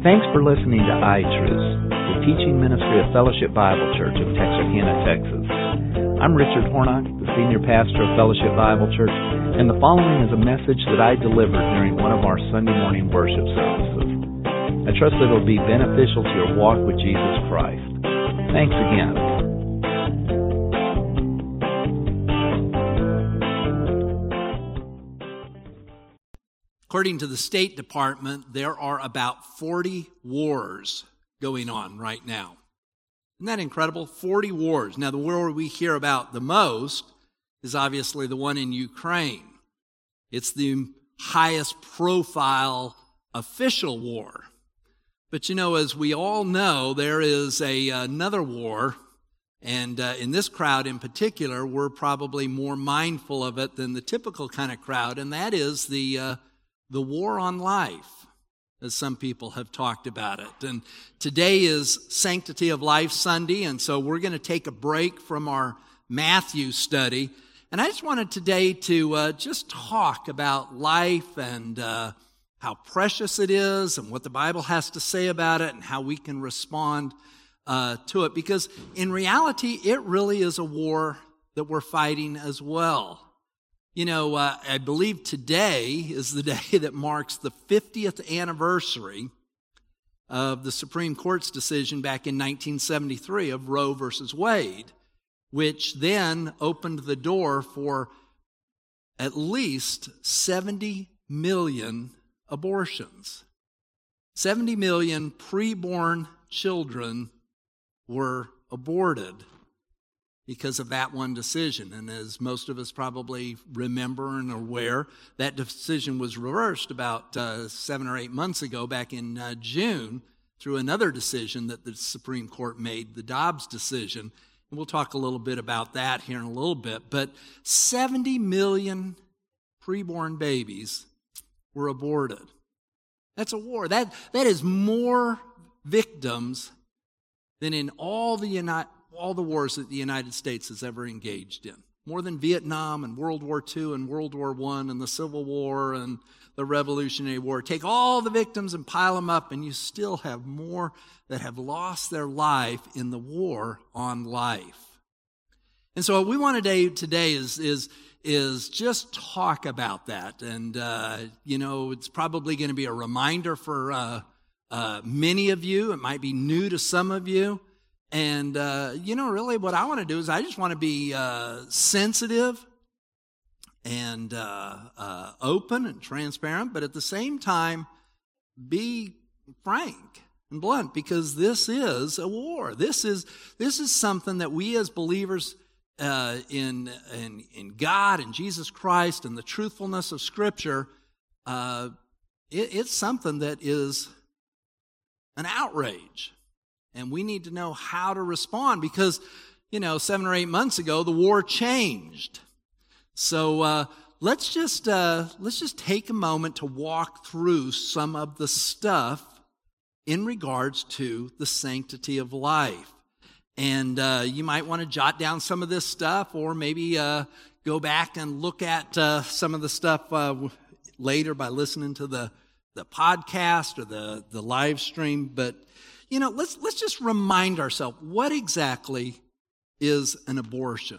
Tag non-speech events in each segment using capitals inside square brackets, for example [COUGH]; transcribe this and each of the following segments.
Thanks for listening to iTruths, the teaching ministry of Fellowship Bible Church of Texarkana, Texas. I'm Richard Hornock, the senior pastor of Fellowship Bible Church, and the following is a message that I delivered during one of our Sunday morning worship services. I trust that it will be beneficial to your walk with Jesus Christ. Thanks again. According to the State Department, there are about 40 wars going on right now. Isn't that incredible? 40 wars. Now, the war we hear about the most is obviously the one in Ukraine. It's the highest profile official war. But you know, as we all know, there is a, another war, and uh, in this crowd in particular, we're probably more mindful of it than the typical kind of crowd, and that is the uh, the war on life, as some people have talked about it. And today is Sanctity of Life Sunday, and so we're going to take a break from our Matthew study. And I just wanted today to uh, just talk about life and uh, how precious it is and what the Bible has to say about it and how we can respond uh, to it. Because in reality, it really is a war that we're fighting as well. You know, uh, I believe today is the [LAUGHS] day that marks the 50th anniversary of the Supreme Court's decision back in 1973 of Roe versus Wade, which then opened the door for at least 70 million abortions. 70 million preborn children were aborted because of that one decision. And as most of us probably remember and are aware, that decision was reversed about uh, seven or eight months ago, back in uh, June, through another decision that the Supreme Court made, the Dobbs decision. And we'll talk a little bit about that here in a little bit. But 70 million preborn babies were aborted. That's a war. That, that is more victims than in all the United all the wars that the United States has ever engaged in. More than Vietnam and World War II and World War I and the Civil War and the Revolutionary War. Take all the victims and pile them up, and you still have more that have lost their life in the war on life. And so, what we want to do today is, is, is just talk about that. And, uh, you know, it's probably going to be a reminder for uh, uh, many of you. It might be new to some of you. And, uh, you know, really what I want to do is I just want to be uh, sensitive and uh, uh, open and transparent, but at the same time, be frank and blunt because this is a war. This is, this is something that we as believers uh, in, in, in God and Jesus Christ and the truthfulness of Scripture, uh, it, it's something that is an outrage. And we need to know how to respond because, you know, seven or eight months ago, the war changed. So uh, let's just uh, let's just take a moment to walk through some of the stuff in regards to the sanctity of life. And uh, you might want to jot down some of this stuff, or maybe uh, go back and look at uh, some of the stuff uh, later by listening to the the podcast or the the live stream. But you know, let's, let's just remind ourselves what exactly is an abortion?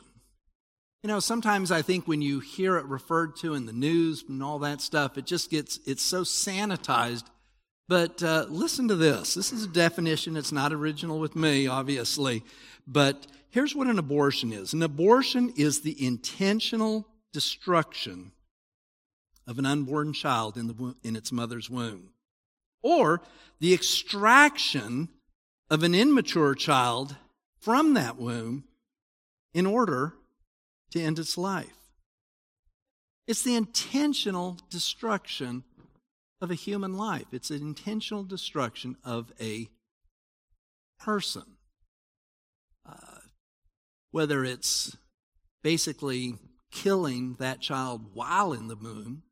You know, sometimes I think when you hear it referred to in the news and all that stuff, it just gets, it's so sanitized. But uh, listen to this. This is a definition. It's not original with me, obviously. But here's what an abortion is an abortion is the intentional destruction of an unborn child in, the, in its mother's womb or the extraction of an immature child from that womb in order to end its life. It's the intentional destruction of a human life. It's an intentional destruction of a person. Uh, whether it's basically killing that child while in the womb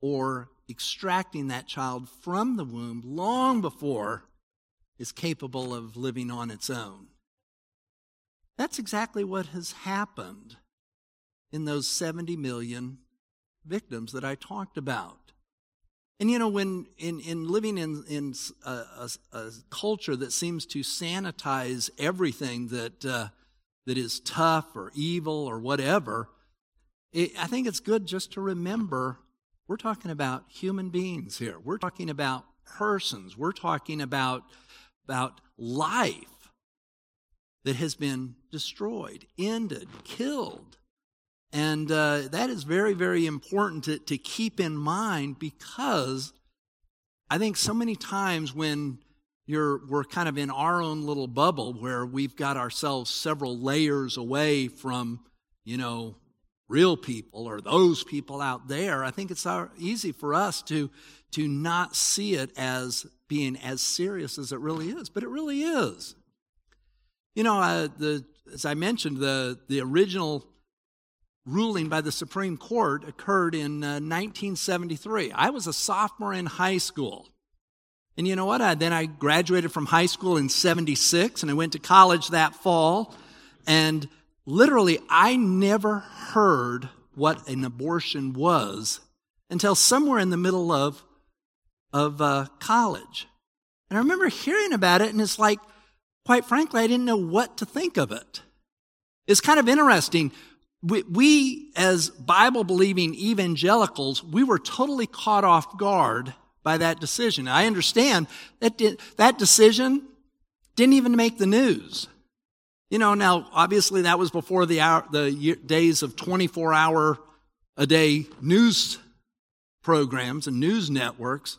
or extracting that child from the womb long before is capable of living on its own. That's exactly what has happened in those 70 million victims that I talked about. And you know, when in, in living in, in a, a, a culture that seems to sanitize everything that, uh, that is tough or evil or whatever, it, I think it's good just to remember we're talking about human beings here. We're talking about persons. We're talking about, about life that has been destroyed, ended, killed. And uh, that is very, very important to, to keep in mind because I think so many times when you're, we're kind of in our own little bubble where we've got ourselves several layers away from, you know, real people or those people out there, I think it's our, easy for us to, to not see it as being as serious as it really is, but it really is. You know, uh, the, as I mentioned, the, the original ruling by the Supreme Court occurred in uh, 1973. I was a sophomore in high school. And you know what? I, then I graduated from high school in 76 and I went to college that fall. And literally, I never heard what an abortion was until somewhere in the middle of, of uh, college. And I remember hearing about it, and it's like, quite frankly, I didn't know what to think of it. It's kind of interesting we, we as Bible believing evangelicals, we were totally caught off guard by that decision. I understand that that decision didn't even make the news. You know, now obviously that was before the hour, the year, days of 24 hour a day news programs and news networks.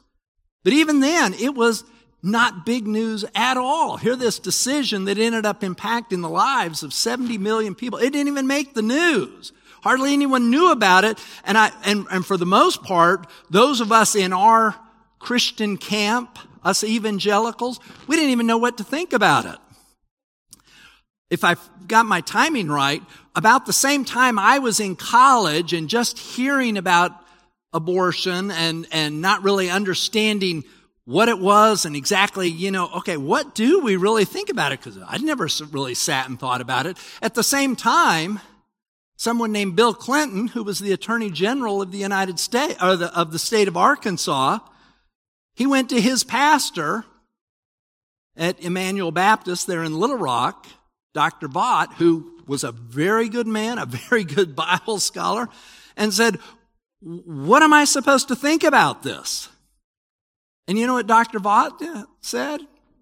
But even then, it was not big news at all. Hear this decision that ended up impacting the lives of 70 million people. It didn't even make the news. Hardly anyone knew about it. And I, and, and for the most part, those of us in our Christian camp, us evangelicals, we didn't even know what to think about it. If I got my timing right, about the same time I was in college and just hearing about abortion and, and not really understanding what it was and exactly, you know, okay, what do we really think about it? Because I'd never really sat and thought about it. At the same time, someone named Bill Clinton, who was the Attorney General of the United States, or the, of the state of Arkansas, he went to his pastor at Immanuel Baptist there in Little Rock, Dr. Vaught, who was a very good man, a very good [LAUGHS] Bible scholar, and said, what am I supposed to think about this? And you know what Dr. Vaught said?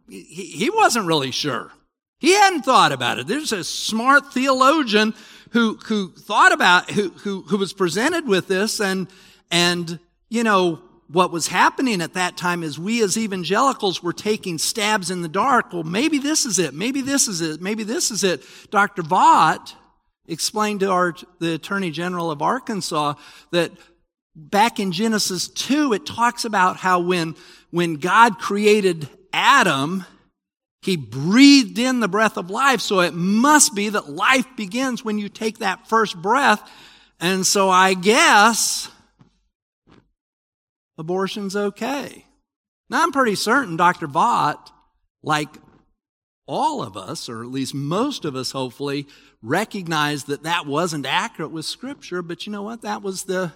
He, he wasn't really sure. He hadn't thought about it. There's a smart theologian who, who thought about, who, who, who was presented with this and, and, you know, what was happening at that time is we as evangelicals were taking stabs in the dark. Well, maybe this is it. Maybe this is it. Maybe this is it. Dr. Vaught explained to our, the Attorney General of Arkansas that back in Genesis 2, it talks about how when, when God created Adam, he breathed in the breath of life. So it must be that life begins when you take that first breath. And so I guess abortion's okay. Now I'm pretty certain Dr. Vaught, like all of us, or at least most of us hopefully, recognized that that wasn't accurate with scripture, but you know what? That was the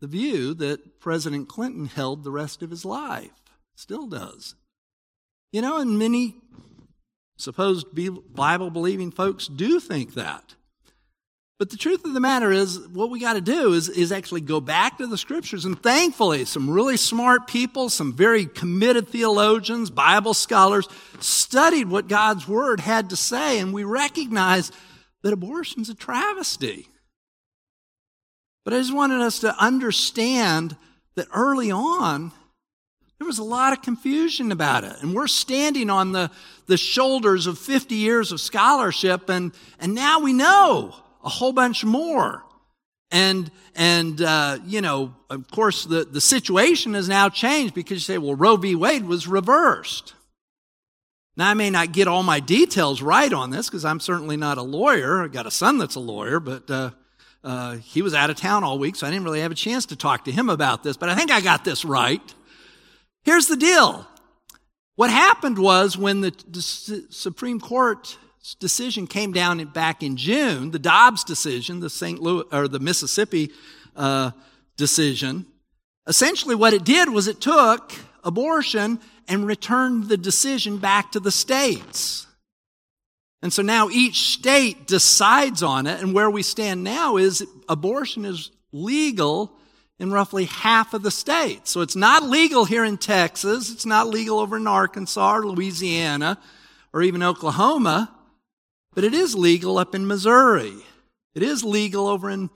the view that President Clinton held the rest of his life. Still does. You know, and many supposed Bible believing folks do think that. But the truth of the matter is, what we got to do is, is actually go back to the scriptures. And thankfully, some really smart people, some very committed theologians, Bible scholars, studied what God's word had to say. And we recognize that abortion's a travesty. But I just wanted us to understand that early on, there was a lot of confusion about it. And we're standing on the, the shoulders of 50 years of scholarship, and, and now we know a whole bunch more. And, and, uh, you know, of course, the, the situation has now changed because you say, well, Roe v. Wade was reversed. Now, I may not get all my details right on this because I'm certainly not a lawyer. I've got a son that's a lawyer, but, uh, uh, he was out of town all week, so I didn't really have a chance to talk to him about this, but I think I got this right. Here's the deal. What happened was when the, Supreme Court decision came down back in June, the Dobbs decision, the St. Louis or the Mississippi uh, decision, Essentially, what it did was it took abortion and returned the decision back to the states. And so now each state decides on it, and where we stand now is abortion is legal in roughly half of the states. So it's not legal here in Texas, it's not legal over in Arkansas or Louisiana or even Oklahoma, but it is legal up in Missouri. It is legal over in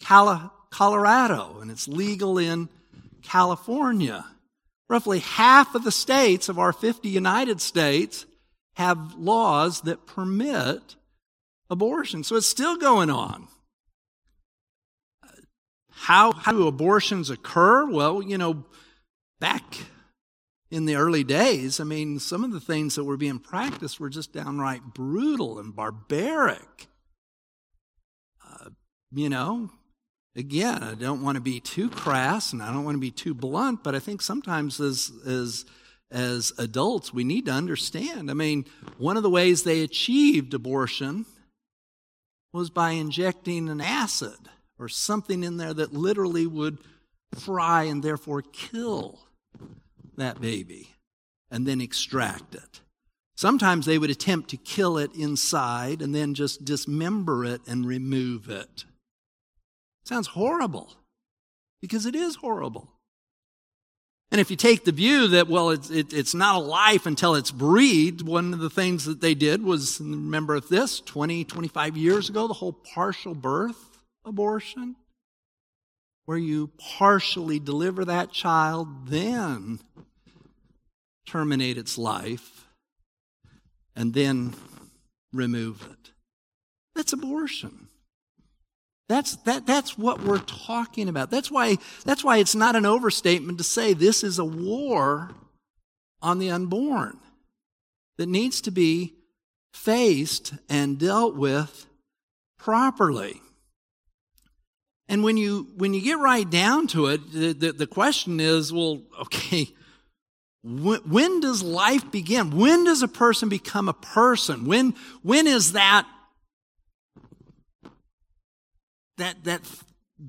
Colorado, and it's legal in California. Roughly half of the states of our 50 United States have laws that permit abortion. So it's still going on. How, how do abortions occur? Well, you know, back in the early days, I mean, some of the things that were being practiced were just downright brutal and barbaric. Uh, you know, again, I don't want to be too crass and I don't want to be too blunt, but I think sometimes as, as, as adults, we need to understand. I mean, one of the ways they achieved abortion was by injecting an acid or something in there that literally would fry and therefore kill that baby and then extract it. Sometimes they would attempt to kill it inside and then just dismember it and remove it. Sounds horrible because it is horrible. And if you take the view that, well, it's, it, it's not a life until it's breathed, one of the things that they did was, remember this, 20, 25 years ago, the whole partial birth abortion, where you partially deliver that child, then terminate its life, and then remove it. That's abortion. That's, that, that's what we're talking about. That's why, that's why it's not an overstatement to say this is a war on the unborn that needs to be faced and dealt with properly. And when you, when you get right down to it, the, the, the question is, well, okay, when, when, does life begin? When does a person become a person? When, when is that that, that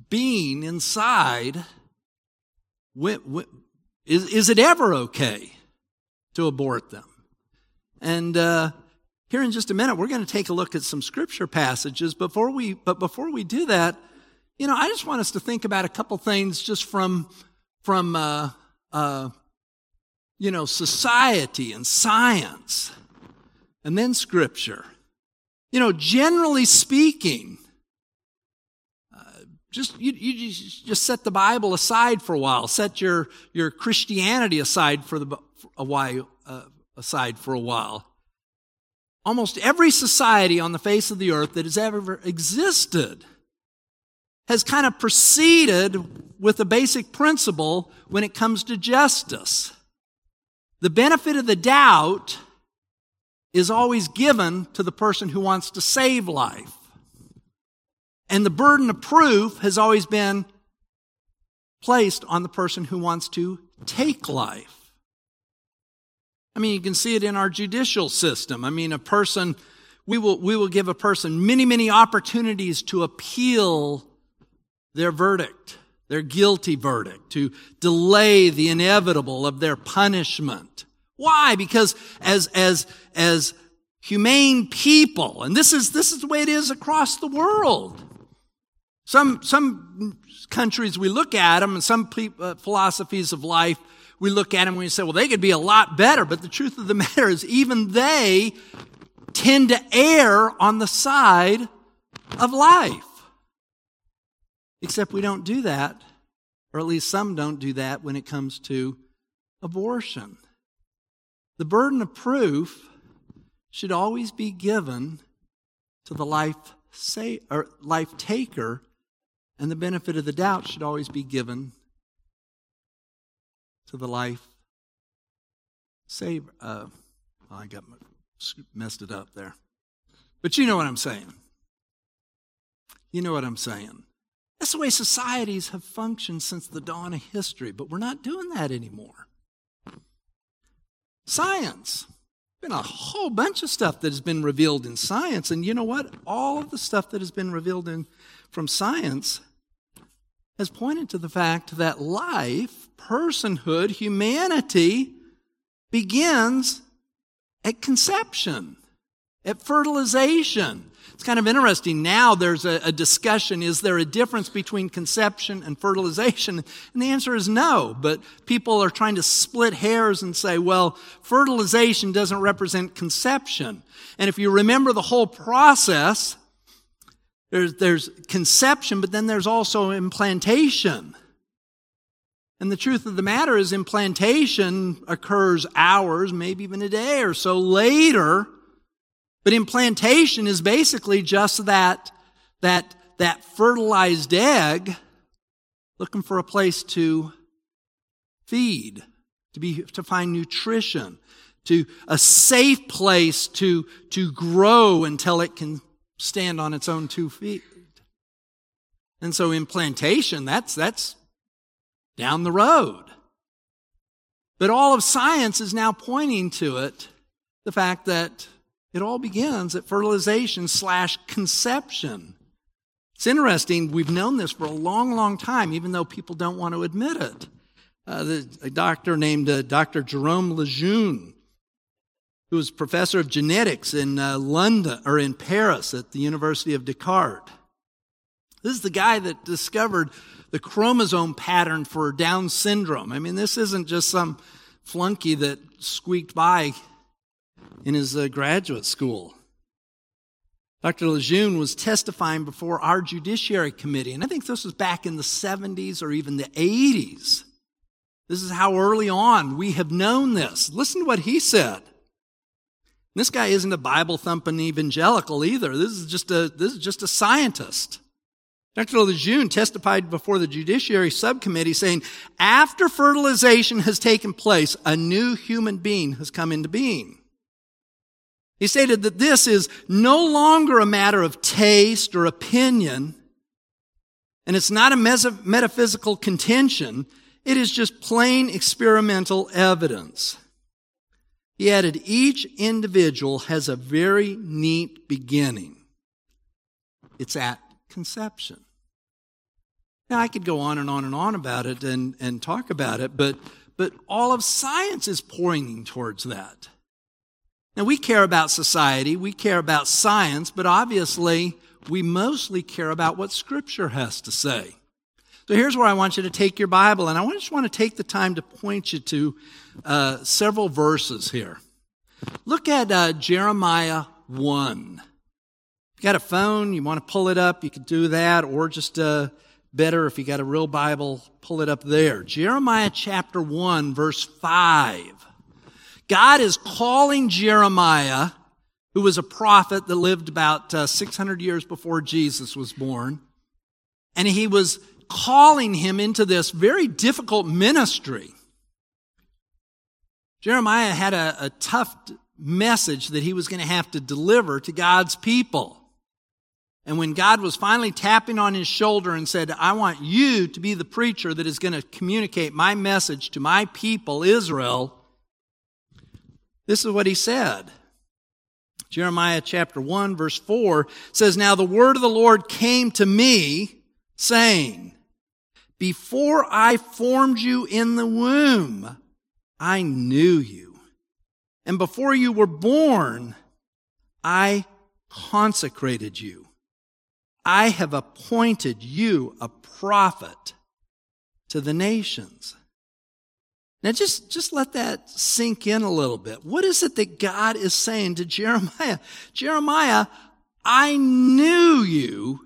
being inside, when, when, is, is it ever okay to abort them? And uh, here in just a minute, we're going to take a look at some scripture passages. Before we, but before we do that, you know, I just want us to think about a couple things just from from uh, uh, you know society and science, and then scripture. You know, generally speaking, just you, you just set the Bible aside for a while. Set your your Christianity aside for the a while uh, aside for a while. Almost every society on the face of the earth that has ever existed has kind of proceeded with a basic principle when it comes to justice. The benefit of the doubt is always given to the person who wants to save life. And the burden of proof has always been placed on the person who wants to take life. I mean, you can see it in our judicial system. I mean, a person, we will, we will give a person many, many opportunities to appeal their verdict, their guilty verdict, to delay the inevitable of their punishment. Why? Because as, as, as humane people, and this is, this is the way it is across the world, some, some countries, we look at them, and some pe- uh, philosophies of life, we look at them and we say, well, they could be a lot better. But the truth of the [LAUGHS] matter is, even they tend to err on the side of life. Except we don't do that, or at least some don't do that when it comes to abortion. The burden of proof should always be given to the life, say, or life taker and the benefit of the doubt should always be given to the life saver. Uh, I got messed it up there. But you know what I'm saying. You know what I'm saying. That's the way societies have functioned since the dawn of history, but we're not doing that anymore. Science. Been a whole bunch of stuff that has been revealed in science, and you know what? All of the stuff that has been revealed in from science has pointed to the fact that life, personhood, humanity begins at conception, at fertilization. It's kind of interesting. Now there's a, a, discussion is there a difference between conception and fertilization? [LAUGHS] And the answer is no. But people are trying to split hairs and say, well, fertilization doesn't represent conception. And if you remember the whole process, there's, there's conception, but then there's also implantation. And the truth of the matter is, implantation occurs hours, maybe even a day or so later but implantation is basically just that, that, that fertilized egg looking for a place to feed, to be, to find nutrition, to a safe place to, to grow until it can stand on its own two feet. And so implantation, that's, that's down the road. But all of science is now pointing to it, the fact that it all begins at fertilization slash conception. It's interesting, we've known this for a long, long time, even though people don't want to admit it. Uh, the, a doctor named uh, Dr. Jerome Lejeune, who was professor of genetics in uh, London or in Paris at the University of Descartes. This is the guy that discovered the chromosome pattern for Down syndrome. I mean, this isn't just some flunky that squeaked by in his uh, graduate school. Dr. Lejeune was testifying before our Judiciary Committee, and I think this was back in the 70s or even the 80s. This is how early on we have known this. Listen to what he said. This guy isn't a Bible thumping evangelical either. This is just a, this is just a scientist. Dr. Lejeune testified before the Judiciary Subcommittee saying, after fertilization has taken place, a new human being has come into being. He stated that this is no longer a matter of taste or opinion, and it's not a metaphysical contention. It is just plain experimental evidence. He added, each individual has a very neat beginning. It's at conception. Now, I could go on and on and on about it and, and talk about it, but, but all of science is pointing towards that. Now, we care about society, we care about science, but obviously, we mostly care about what Scripture has to say. So here's where I want you to take your Bible, and I just want to take the time to point you to uh, several verses here. Look at uh, Jeremiah 1. If you got a phone, you want to pull it up, you can do that, or just uh, better if you got a real Bible, pull it up there. Jeremiah chapter 1, verse 5. God is calling Jeremiah, who was a prophet that lived about uh, 600 years before Jesus was born, and he was calling him into this very difficult ministry. Jeremiah had a, a tough message that he was going to have to deliver to God's people. And when God was finally tapping on his shoulder and said, I want you to be the preacher that is going to communicate my message to my people, Israel, this is what he said. Jeremiah chapter 1 verse 4 says, Now the word of the Lord came to me saying, Before I formed you in the womb, I knew you. And before you were born, I consecrated you. I have appointed you a prophet to the nations. Now just, just let that sink in a little bit. What is it that God is saying to Jeremiah? [LAUGHS] Jeremiah, I knew you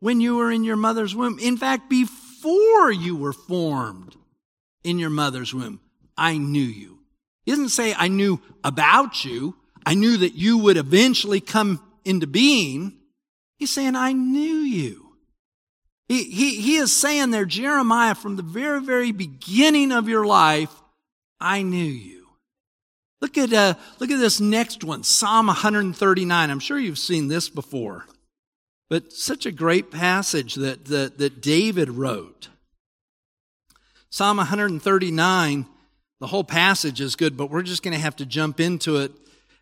when you were in your mother's womb. In fact, before you were formed in your mother's womb, I knew you. He doesn't say I knew about you. I knew that you would eventually come into being. He's saying I knew you. He, he, he is saying there, Jeremiah, from the very, very beginning of your life, I knew you. Look at, uh, look at this next one, Psalm 139. I'm sure you've seen this before, but such a great passage that, that, that David wrote. Psalm 139, the whole passage is good, but we're just going to have to jump into it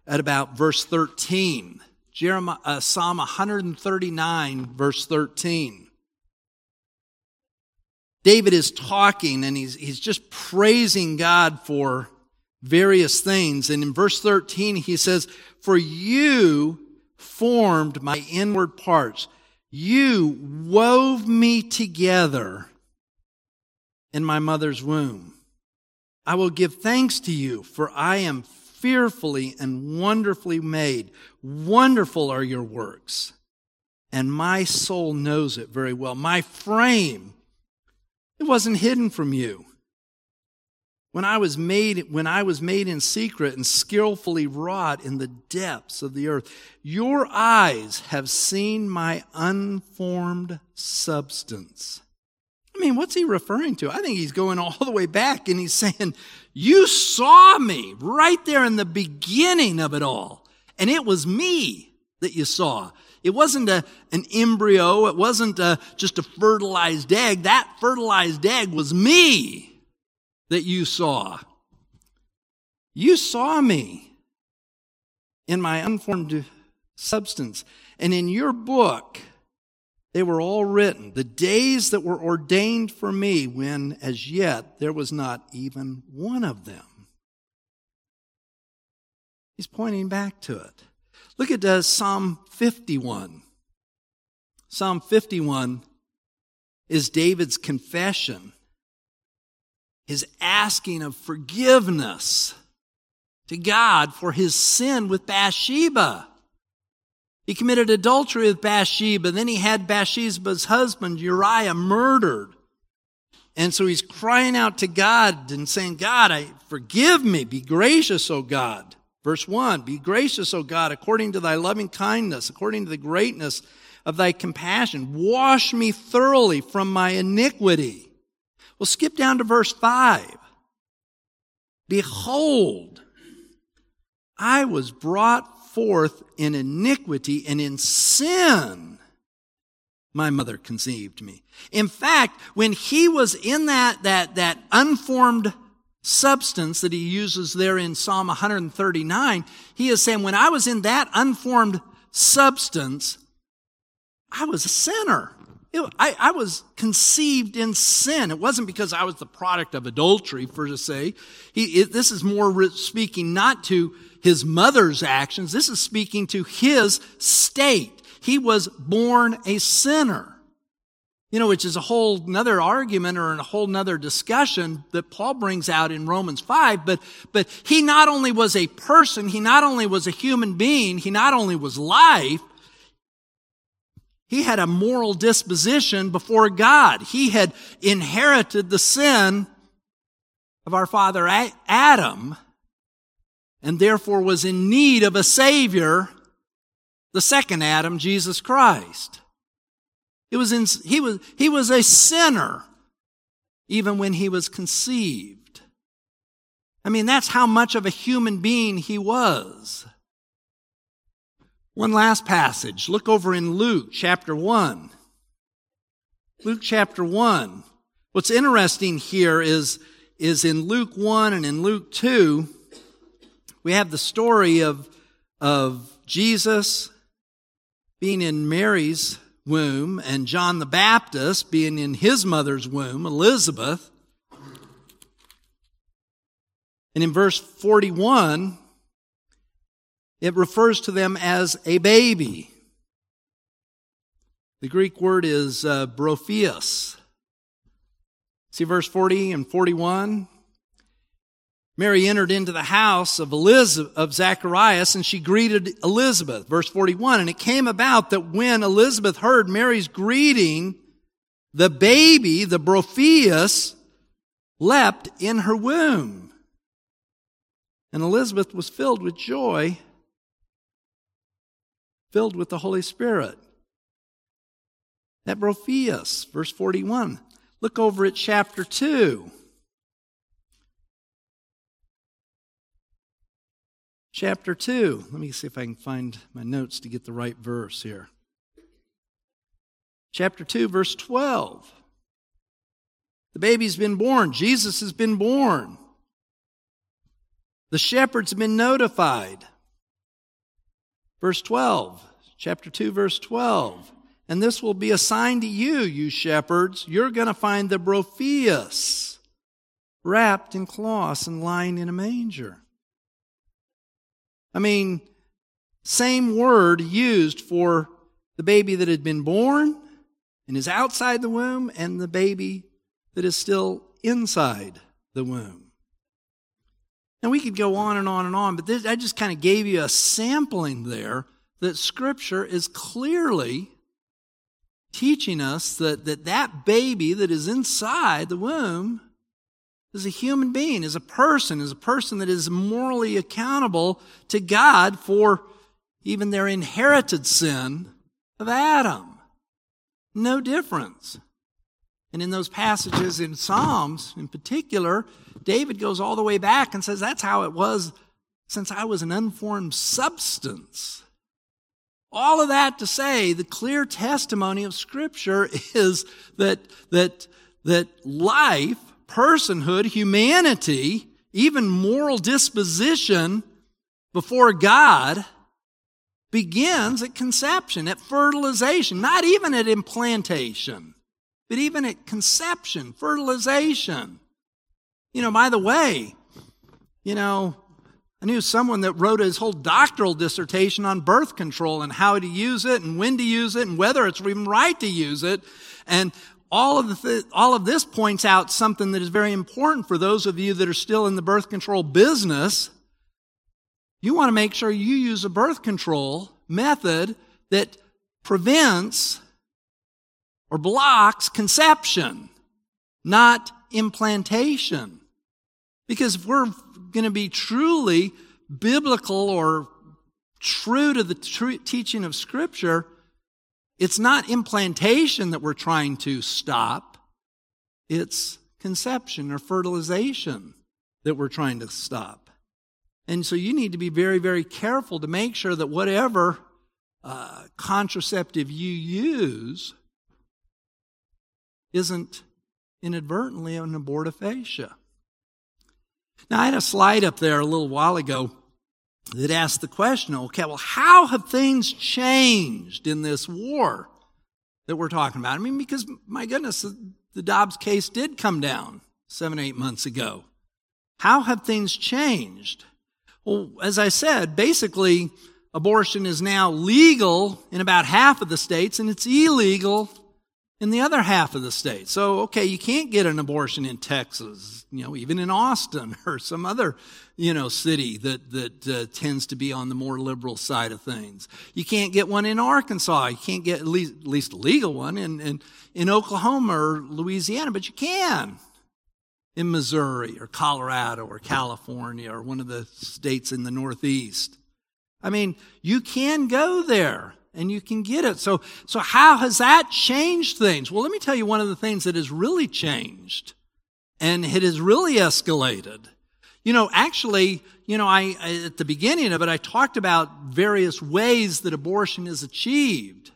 at about verse 13. Jeremiah, uh, Psalm 139, verse 13. David is talking and he's, he's just praising God for various things. And in verse 13, he says, For you formed my inward parts. You wove me together in my mother's womb. I will give thanks to you, for I am fearfully and wonderfully made. Wonderful are your works, and my soul knows it very well. My frame, it wasn't hidden from you. When I was made, when I was made in secret and skillfully wrought in the depths of the earth, your eyes have seen my unformed substance. I mean, what's he referring to? I think he's going all the way back and he's saying, you saw me right there in the beginning of it all. And it was me that you saw. It wasn't a, an embryo. It wasn't a, just a fertilized egg. That fertilized egg was me that you saw. You saw me in my unformed substance. And in your book, they were all written, the days that were ordained for me, when as yet there was not even one of them. He's pointing back to it. Look at uh, Psalm 51. Psalm 51 is David's confession, his asking of forgiveness to God for his sin with Bathsheba. He committed adultery with Bathsheba. Then he had Bathsheba's husband, Uriah, murdered. And so he's crying out to God and saying, God, I forgive me. Be gracious, O God. Verse 1 Be gracious, O God, according to thy loving kindness, according to the greatness of thy compassion. Wash me thoroughly from my iniquity. Well, skip down to verse 5. Behold, I was brought forth in iniquity and in sin my mother conceived me. In fact, when he was in that, that, that unformed substance that he uses there in Psalm 139, he is saying, when I was in that unformed substance, I was a sinner. It, I, I, was conceived in sin. It wasn't because I was the product of adultery, for to say. He, it, this is more speaking not to his mother's actions. This is speaking to his state. He was born a sinner. You know, which is a whole another argument or a whole nother discussion that Paul brings out in Romans 5. But, but he not only was a person, he not only was a human being, he not only was life, he had a moral disposition before God. He had inherited the sin of our father Adam and therefore was in need of a Savior, the second Adam, Jesus Christ. He was, in, he was, he was a sinner even when he was conceived. I mean, that's how much of a human being he was. One last passage. Look over in Luke chapter 1. Luke chapter 1. What's interesting here is, is in Luke 1 and in Luke 2, we have the story of, of Jesus being in Mary's womb and John the Baptist being in his mother's womb, Elizabeth. And in verse 41, it refers to them as a baby. The Greek word is uh, brephos. See verse 40 and 41? Mary entered into the house of Elizabeth, of Zacharias and she greeted Elizabeth. Verse 41. And it came about that when Elizabeth heard Mary's greeting, the baby, the brephos, leapt in her womb. And Elizabeth was filled with joy, filled with the Holy Spirit. That brephos, verse 41. Look over at chapter 2. Chapter 2. Let me see if I can find my notes to get the right verse here. Chapter 2, verse 12. The baby's been born. Jesus has been born. The shepherds been notified. Verse 12, chapter 2, verse 12. And this will be a sign to you, you shepherds. You're going to find the Brephos wrapped in cloths and lying in a manger. I mean, same word used for the baby that had been born and is outside the womb and the baby that is still inside the womb. And we could go on and on and on, but this, I just kind of gave you a sampling there that Scripture is clearly teaching us that, that that baby that is inside the womb is a human being, is a person, is a person that is morally accountable to God for even their inherited sin of Adam. No difference. And in those passages in Psalms in particular, David goes all the way back and says, That's how it was since I was an unformed substance. All of that to say, the clear testimony of Scripture [LAUGHS] is that, that, that life, personhood, humanity, even moral disposition before God begins at conception, at fertilization, not even at implantation, but even at conception, fertilization. You know, by the way, you know, I knew someone that wrote his whole doctoral dissertation on birth control and how to use it and when to use it and whether it's even right to use it. And all of, the, all of this points out something that is very important for those of you that are still in the birth control business. You want to make sure you use a birth control method that prevents or blocks conception, not implantation. Because if we're going to be truly biblical or true to the tr- teaching of Scripture, it's not implantation that we're trying to stop, it's conception or fertilization that we're trying to stop. And so you need to be very, very careful to make sure that whatever uh, contraceptive you use isn't inadvertently an abortifacient. Now, I had a slide up there a little while ago that asked the question okay, well, how have things changed in this war that we're talking about? I mean, because, my goodness, the Dobbs case did come down seven, eight months ago. How have things changed? Well, as I said, basically, abortion is now legal in about half of the states and it's illegal in the other half of the state. So, okay, you can't get an abortion in Texas, you know, even in Austin [LAUGHS] or some other, you know, city that, that uh, tends to be on the more liberal side of things. You can't get one in Arkansas. You can't get at least, at least a legal one in, in, in Oklahoma or Louisiana, but you can in Missouri or Colorado or California or one of the states in the Northeast. I mean, you can go there and you can get it. So, so how has that changed things? Well, let me tell you one of the things that has really changed and it has really escalated. You know, actually, you know, I, at the beginning of it, I talked about various ways that abortion is achieved.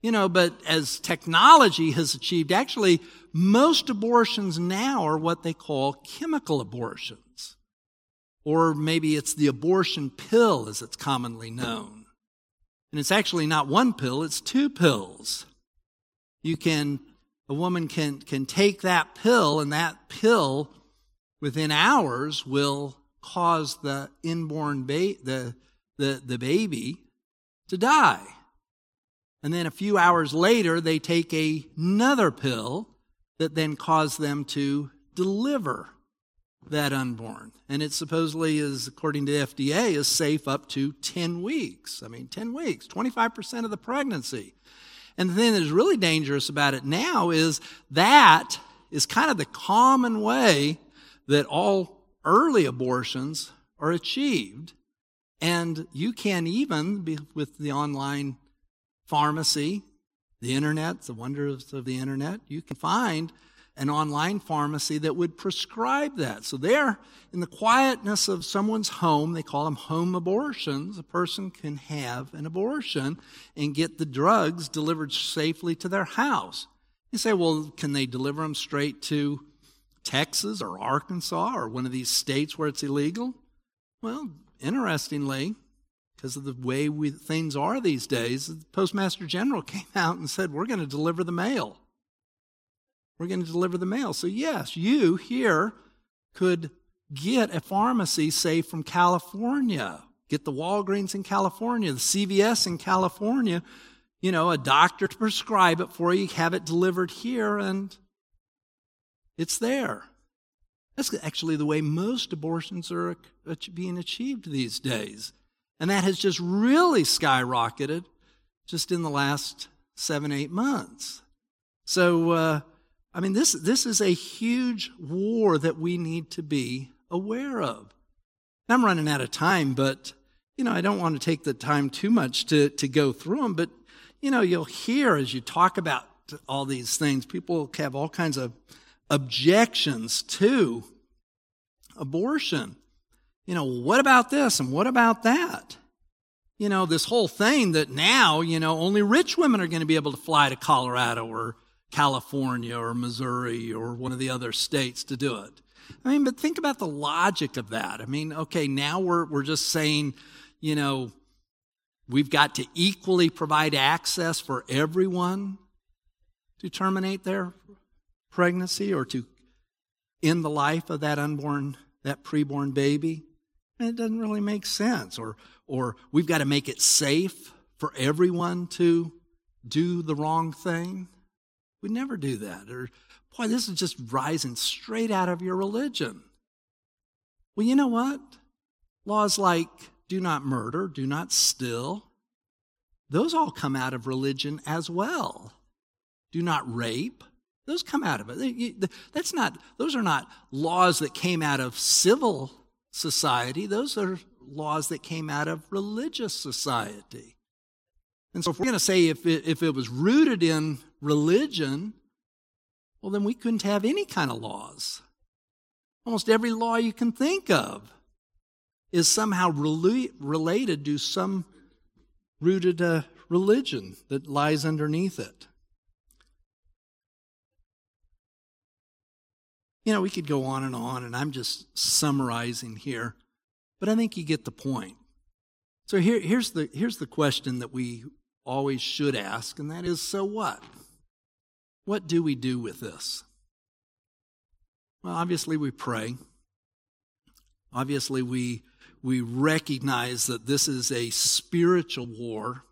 You know, but as technology has achieved, actually, most abortions now are what they call chemical abortions. Or maybe it's the abortion pill as it's commonly known. And it's actually not one pill, it's two pills. You can, a woman can, can take that pill and that pill within hours will cause the inborn ba- the, the, the baby to die. And then a few hours later, they take another pill that then caused them to deliver that unborn. And it supposedly is, according to the FDA, is safe up to 10 weeks. I mean, 10 weeks, 25% of the pregnancy. And the thing that is really dangerous about it now is that is kind of the common way that all early abortions are achieved. And you can even, with the online pharmacy the internet, the wonders of the internet, you can find an online pharmacy that would prescribe that. So there, in the quietness of someone's home, they call them home abortions, a person can have an abortion and get the drugs delivered safely to their house. You say, well, can they deliver them straight to Texas or Arkansas or one of these states where it's illegal? Well, interestingly, because of the way we, things are these days, the Postmaster General [LAUGHS] came out and said, We're going to deliver the mail. We're going to deliver the mail. So, yes, you here could get a pharmacy, say, from California. Get the Walgreens in California, the CVS in California, you know, a doctor to prescribe it for you, have it delivered here, and it's there. That's actually the way most abortions are being achieved these days. And that has just really skyrocketed just in the last seven, eight months. So, uh, I mean, this, this is a huge war that we need to be aware of. I'm running out of time, but, you know, I don't want to take the time too much to, to go through them, but, you know, you'll hear as you talk about all these things, people have all kinds of objections to abortion. You know, what about this and what about that? You know, this whole thing that now, you know, only rich women are going to be able to fly to Colorado or California or Missouri or one of the other states to do it. I mean, but think about the logic of that. I mean, okay, now we're, we're just saying, you know, we've got to equally provide access for everyone to terminate their pregnancy or to end the life of that unborn, that preborn baby. And it doesn't really make sense. Or, or we've got to make it safe for everyone to do the wrong thing. We never do that. Or, boy, this is just rising straight out of your religion. Well, you know what? Laws like do not murder, do not steal, those all come out of religion as well. Do not rape, those come out of it. That's not, those are not laws that came out of civil society, those are laws that came out of religious society. And so, if we're going to say if it, if it was rooted in religion, well, then we couldn't have any kind of laws. Almost every law you can think of is somehow rela- related to some rooted uh, religion that lies underneath it. You know, we could go on and on, and I'm just summarizing here, but I think you get the point. So here, here's, the, here's the question that we always should ask, and that is so what? What do we do with this? Well, obviously, we pray. Obviously, we, we recognize that this is a spiritual war.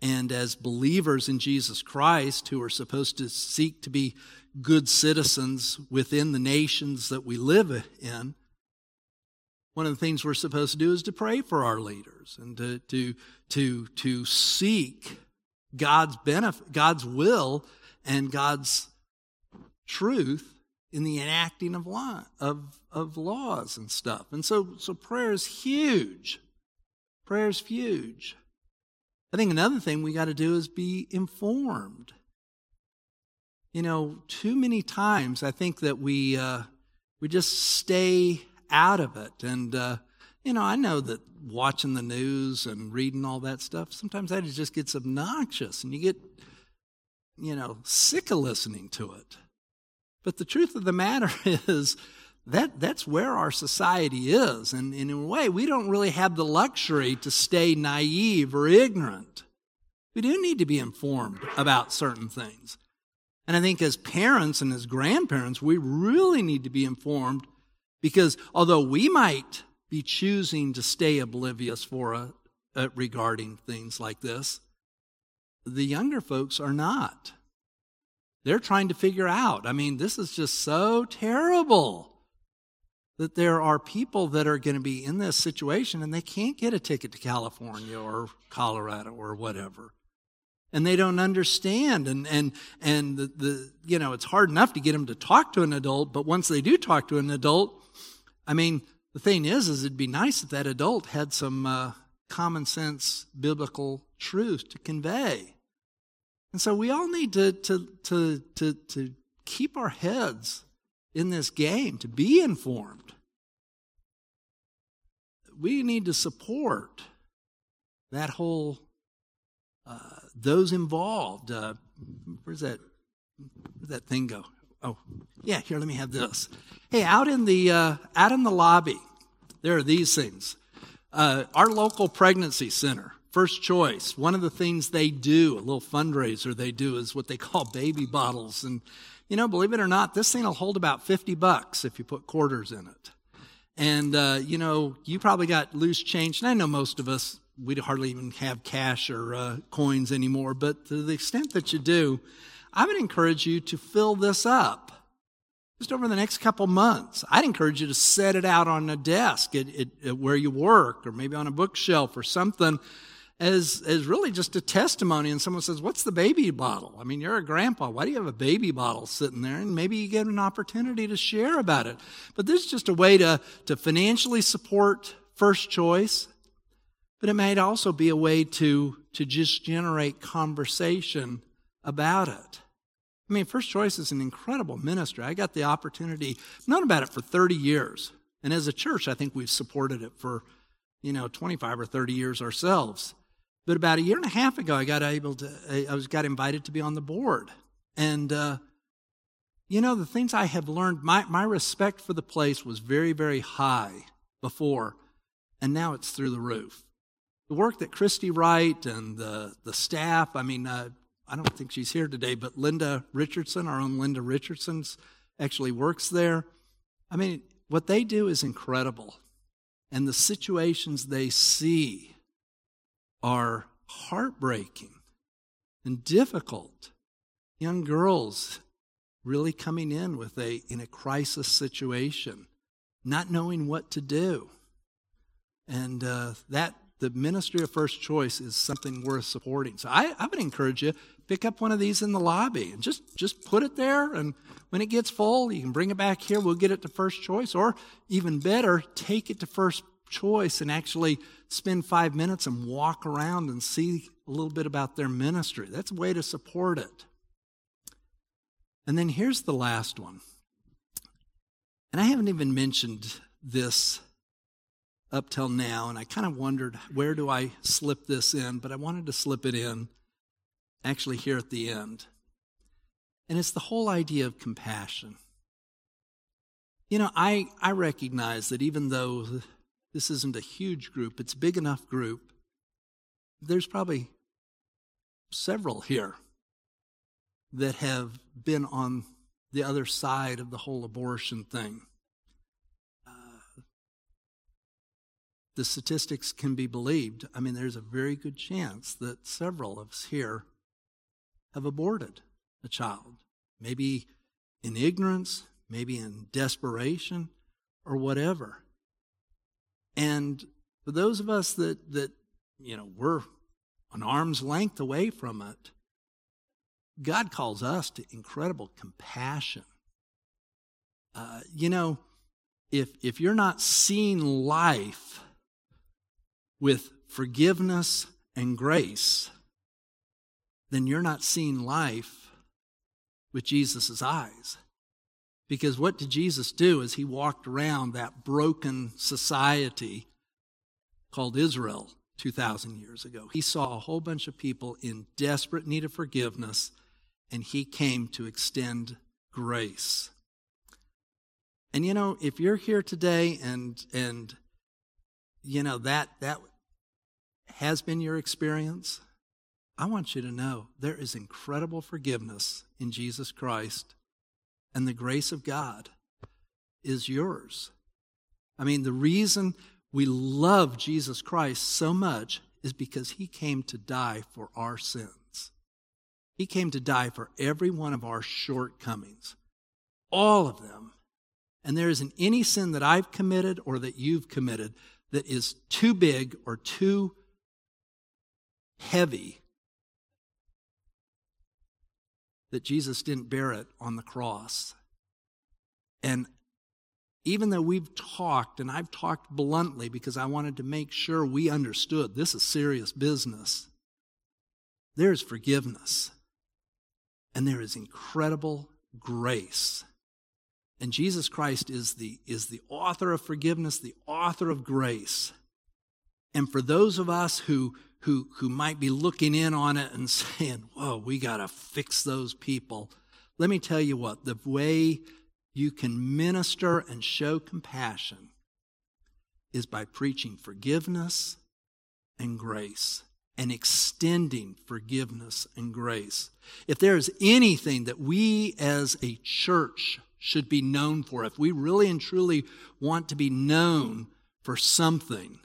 And as believers in Jesus Christ, who are supposed to seek to be good citizens within the nations that we live in, one of the things we're supposed to do is to pray for our leaders and to, to, to, to seek God's benefit, God's will and God's truth in the enacting of law of, of laws and stuff. And so so prayer is huge. Prayer is huge. I think another thing we got to do is be informed. You know, too many times I think that we uh, we just stay out of it, and uh, you know I know that watching the news and reading all that stuff sometimes that just gets obnoxious, and you get you know, sick of listening to it. But the truth of the matter [LAUGHS] is that that's where our society is. And, and in a way, we don't really have the luxury to stay naive or ignorant. We do need to be informed about certain things. And I think as parents and as grandparents, we really need to be informed because although we might be choosing to stay oblivious for uh, regarding things like this, the younger folks are not. They're trying to figure out. I mean, this is just so terrible that there are people that are going to be in this situation and they can't get a ticket to California or Colorado or whatever. And they don't understand. And, and, and the, the, you know, it's hard enough to get them to talk to an adult, but once they do talk to an adult, I mean, the thing is, is it'd be nice if that adult had some uh, common sense biblical truth to convey. And so we all need to, to, to, to, to keep our heads in this game, to be informed. We need to support that whole, uh, those involved. Uh, where's that, that thing go? Oh, yeah, here, let me have this. Hey, out in the, uh, out in the lobby, there are these things. Uh, our local pregnancy center, First Choice, one of the things they do, a little fundraiser they do, is what they call baby bottles. And, you know, believe it or not, this thing will hold about 50 bucks if you put quarters in it. And, uh, you know, you probably got loose change. And I know most of us, we hardly even have cash or uh, coins anymore. But to the extent that you do, I would encourage you to fill this up just over the next couple months. I'd encourage you to set it out on a desk at, at, at where you work or maybe on a bookshelf or something as, as really just a testimony. And someone says, What's the baby bottle? I mean, you're a grandpa. Why do you have a baby bottle sitting there? And maybe you get an opportunity to share about it. But this is just a way to, to financially support first choice. But it might also be a way to, to just generate conversation about it. I mean, First Choice is an incredible ministry. I got the opportunity, known about it for 30 years. And as a church, I think we've supported it for, you know, 25 or 30 years ourselves. But about a year and a half ago, I got able to, I was got invited to be on the board. And, uh, you know, the things I have learned, my, my respect for the place was very, very high before, and now it's through the roof. The work that Christy Wright and the, the staff, I mean, uh, I don't think she's here today, but Linda Richardson, our own Linda Richardson's actually works there. I mean, what they do is incredible. And the situations they see are heartbreaking and difficult. Young girls really coming in with a in a crisis situation, not knowing what to do. And uh, that the ministry of first choice is something worth supporting. So I, I would encourage you pick up one of these in the lobby and just just put it there. And when it gets full, you can bring it back here. We'll get it to first choice, or even better, take it to first choice and actually spend five minutes and walk around and see a little bit about their ministry. That's a way to support it. And then here's the last one. And I haven't even mentioned this up till now, and I kind of wondered where do I slip this in, but I wanted to slip it in actually here at the end. And it's the whole idea of compassion. You know, I, I recognize that even though this isn't a huge group, it's a big enough group, there's probably several here that have been on the other side of the whole abortion thing. Uh, the statistics can be believed, I mean, there's a very good chance that several of us here have aborted a child, maybe in ignorance, maybe in desperation, or whatever. And for those of us that, that you know, we're an arm's length away from it, God calls us to incredible compassion. Uh, you know, if if you're not seeing life with forgiveness and grace, then you're not seeing life with Jesus' eyes. Because what did Jesus do as he walked around that broken society called Israel 2,000 years ago? He saw a whole bunch of people in desperate need of forgiveness, and he came to extend grace. And you know, if you're here today and and you know that that has been your experience, I want you to know there is incredible forgiveness in Jesus Christ, and the grace of God is yours. I mean, the reason we love Jesus Christ so much is because he came to die for our sins. He came to die for every one of our shortcomings, all of them. And there isn't any sin that I've committed or that you've committed that is too big or too heavy that Jesus didn't bear it on the cross. And even though we've talked, and I've talked bluntly because I wanted to make sure we understood this is serious business, there is forgiveness and there is incredible grace. And Jesus Christ is the, is the author of forgiveness, the author of grace. And for those of us who, who, who might be looking in on it and [LAUGHS] saying, whoa, we got to fix those people. Let me tell you what, the way you can minister and show compassion is by preaching forgiveness and grace and extending forgiveness and grace. If there is anything that we as a church should be known for, if we really and truly want to be known for something,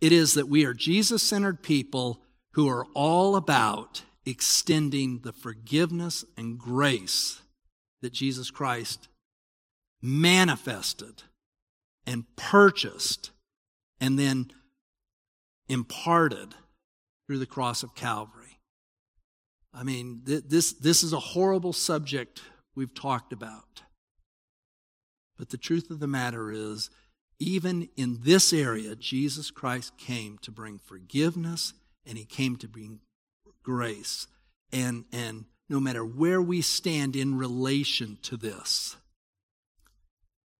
it is that we are Jesus centered people who are all about extending the forgiveness and grace that Jesus Christ manifested and purchased and then imparted through the cross of Calvary. I mean, th- this, this is a horrible subject we've talked about. But the truth of the matter is, even in this area, Jesus Christ came to bring forgiveness and he came to bring grace. And, and no matter where we stand in relation to this,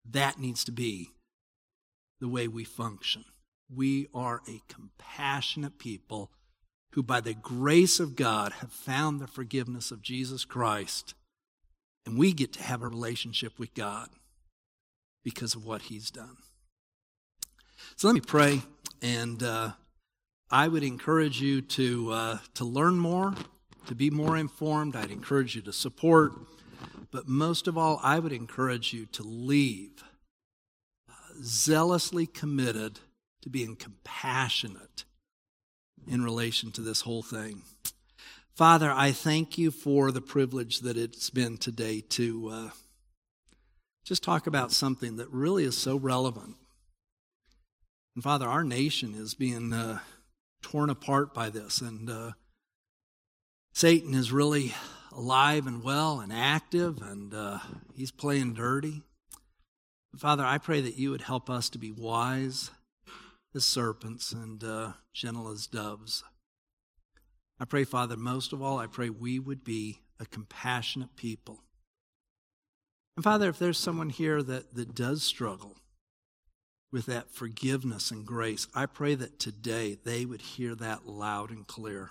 that needs to be the way we function. We are a compassionate people who, by the grace of God, have found the forgiveness of Jesus Christ. And we get to have a relationship with God because of what He's done. So let me pray, and uh, I would encourage you to, uh, to learn more, to be more informed. I'd encourage you to support. But most of all, I would encourage you to leave uh, zealously committed to being compassionate in relation to this whole thing. Father, I thank you for the privilege that it's been today to uh, just talk about something that really is so relevant. And Father, our nation is being uh, torn apart by this, and uh, Satan is really alive and well and active, and uh, he's playing dirty. Father, I pray that you would help us to be wise as serpents and uh, gentle as doves. I pray, Father, most of all, I pray we would be a compassionate people. And Father, if there's someone here that, that does struggle with that forgiveness and grace, I pray that today they would hear that loud and clear.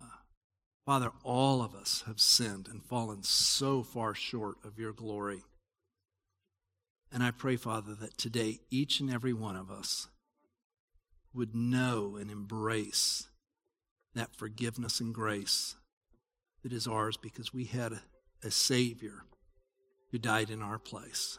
Uh, Father, all of us have sinned and fallen so far short of your glory. And I pray, Father, that today each and every one of us would know and embrace that forgiveness and grace that is ours because we had a, a Savior who died in our place.